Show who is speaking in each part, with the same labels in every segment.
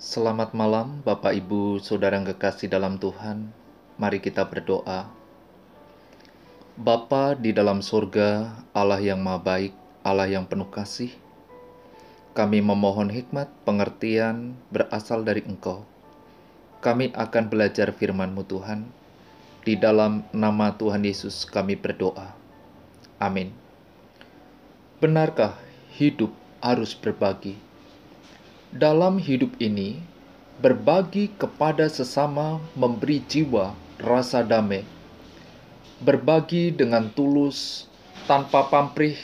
Speaker 1: Selamat malam, Bapak, Ibu, saudara yang kekasih dalam Tuhan. Mari kita berdoa. Bapa di dalam surga, Allah yang maha baik, Allah yang penuh kasih. Kami memohon hikmat, pengertian berasal dari Engkau. Kami akan belajar firman-Mu Tuhan. Di dalam nama Tuhan Yesus kami berdoa. Amin. Benarkah hidup harus berbagi? Dalam hidup ini, berbagi kepada sesama memberi jiwa rasa damai. Berbagi dengan tulus, tanpa pamrih,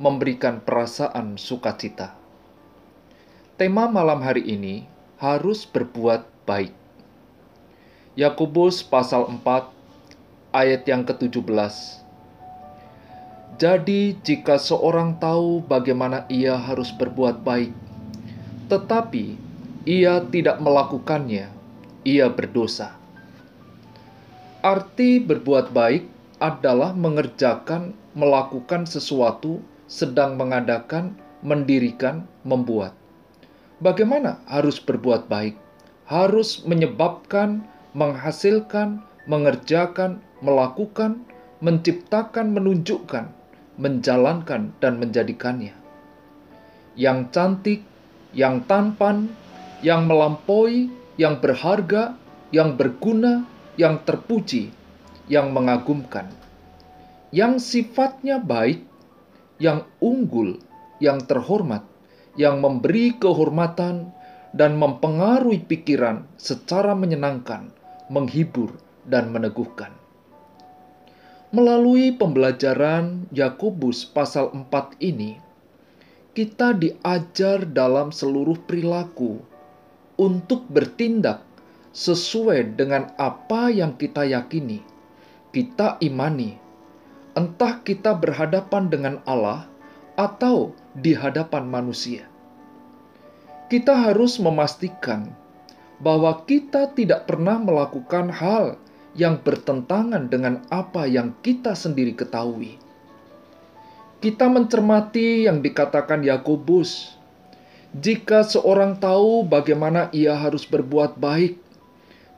Speaker 1: memberikan perasaan sukacita. Tema malam hari ini harus berbuat baik. Yakobus pasal 4 ayat yang ke-17. Jadi jika seorang tahu bagaimana ia harus berbuat baik, tetapi ia tidak melakukannya, ia berdosa. Arti berbuat baik adalah mengerjakan, melakukan sesuatu, sedang mengadakan, mendirikan, membuat. Bagaimana harus berbuat baik? Harus menyebabkan, menghasilkan, mengerjakan, melakukan, menciptakan, menunjukkan, menjalankan, dan menjadikannya. Yang cantik, yang tampan, yang melampaui, yang berharga, yang berguna, yang terpuji, yang mengagumkan, yang sifatnya baik, yang unggul, yang terhormat, yang memberi kehormatan dan mempengaruhi pikiran secara menyenangkan, menghibur, dan meneguhkan. Melalui pembelajaran Yakobus pasal 4 ini, kita diajar dalam seluruh perilaku untuk bertindak sesuai dengan apa yang kita yakini, kita imani, entah kita berhadapan dengan Allah atau di hadapan manusia. Kita harus memastikan bahwa kita tidak pernah melakukan hal yang bertentangan dengan apa yang kita sendiri ketahui kita mencermati yang dikatakan Yakobus. Jika seorang tahu bagaimana ia harus berbuat baik,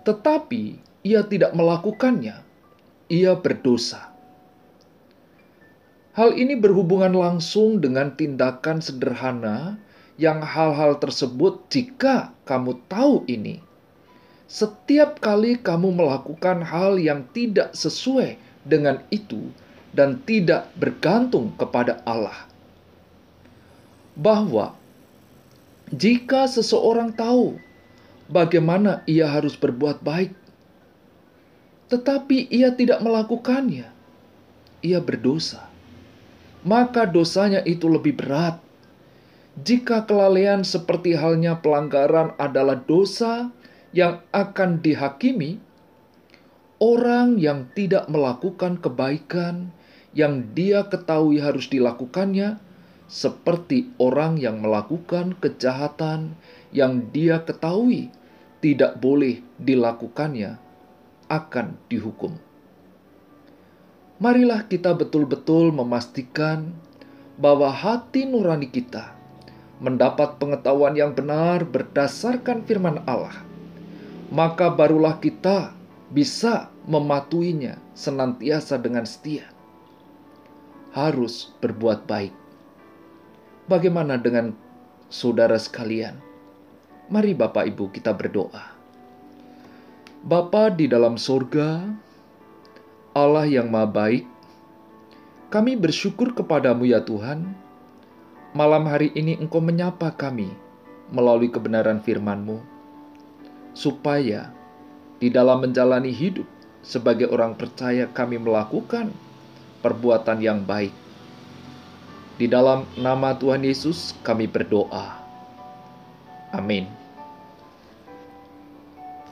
Speaker 1: tetapi ia tidak melakukannya, ia berdosa. Hal ini berhubungan langsung dengan tindakan sederhana yang hal-hal tersebut jika kamu tahu ini. Setiap kali kamu melakukan hal yang tidak sesuai dengan itu, dan tidak bergantung kepada Allah. Bahwa jika seseorang tahu bagaimana ia harus berbuat baik, tetapi ia tidak melakukannya, ia berdosa. Maka dosanya itu lebih berat. Jika kelalaian seperti halnya pelanggaran adalah dosa yang akan dihakimi, orang yang tidak melakukan kebaikan yang dia ketahui harus dilakukannya, seperti orang yang melakukan kejahatan yang dia ketahui tidak boleh dilakukannya, akan dihukum. Marilah kita betul-betul memastikan bahwa hati nurani kita mendapat pengetahuan yang benar berdasarkan firman Allah, maka barulah kita bisa mematuhinya senantiasa dengan setia harus berbuat baik. Bagaimana dengan saudara sekalian? Mari Bapak Ibu kita berdoa. Bapa di dalam surga, Allah yang maha baik, kami bersyukur kepadamu ya Tuhan. Malam hari ini Engkau menyapa kami melalui kebenaran firman-Mu, supaya di dalam menjalani hidup sebagai orang percaya kami melakukan perbuatan yang baik. Di dalam nama Tuhan Yesus, kami berdoa. Amin.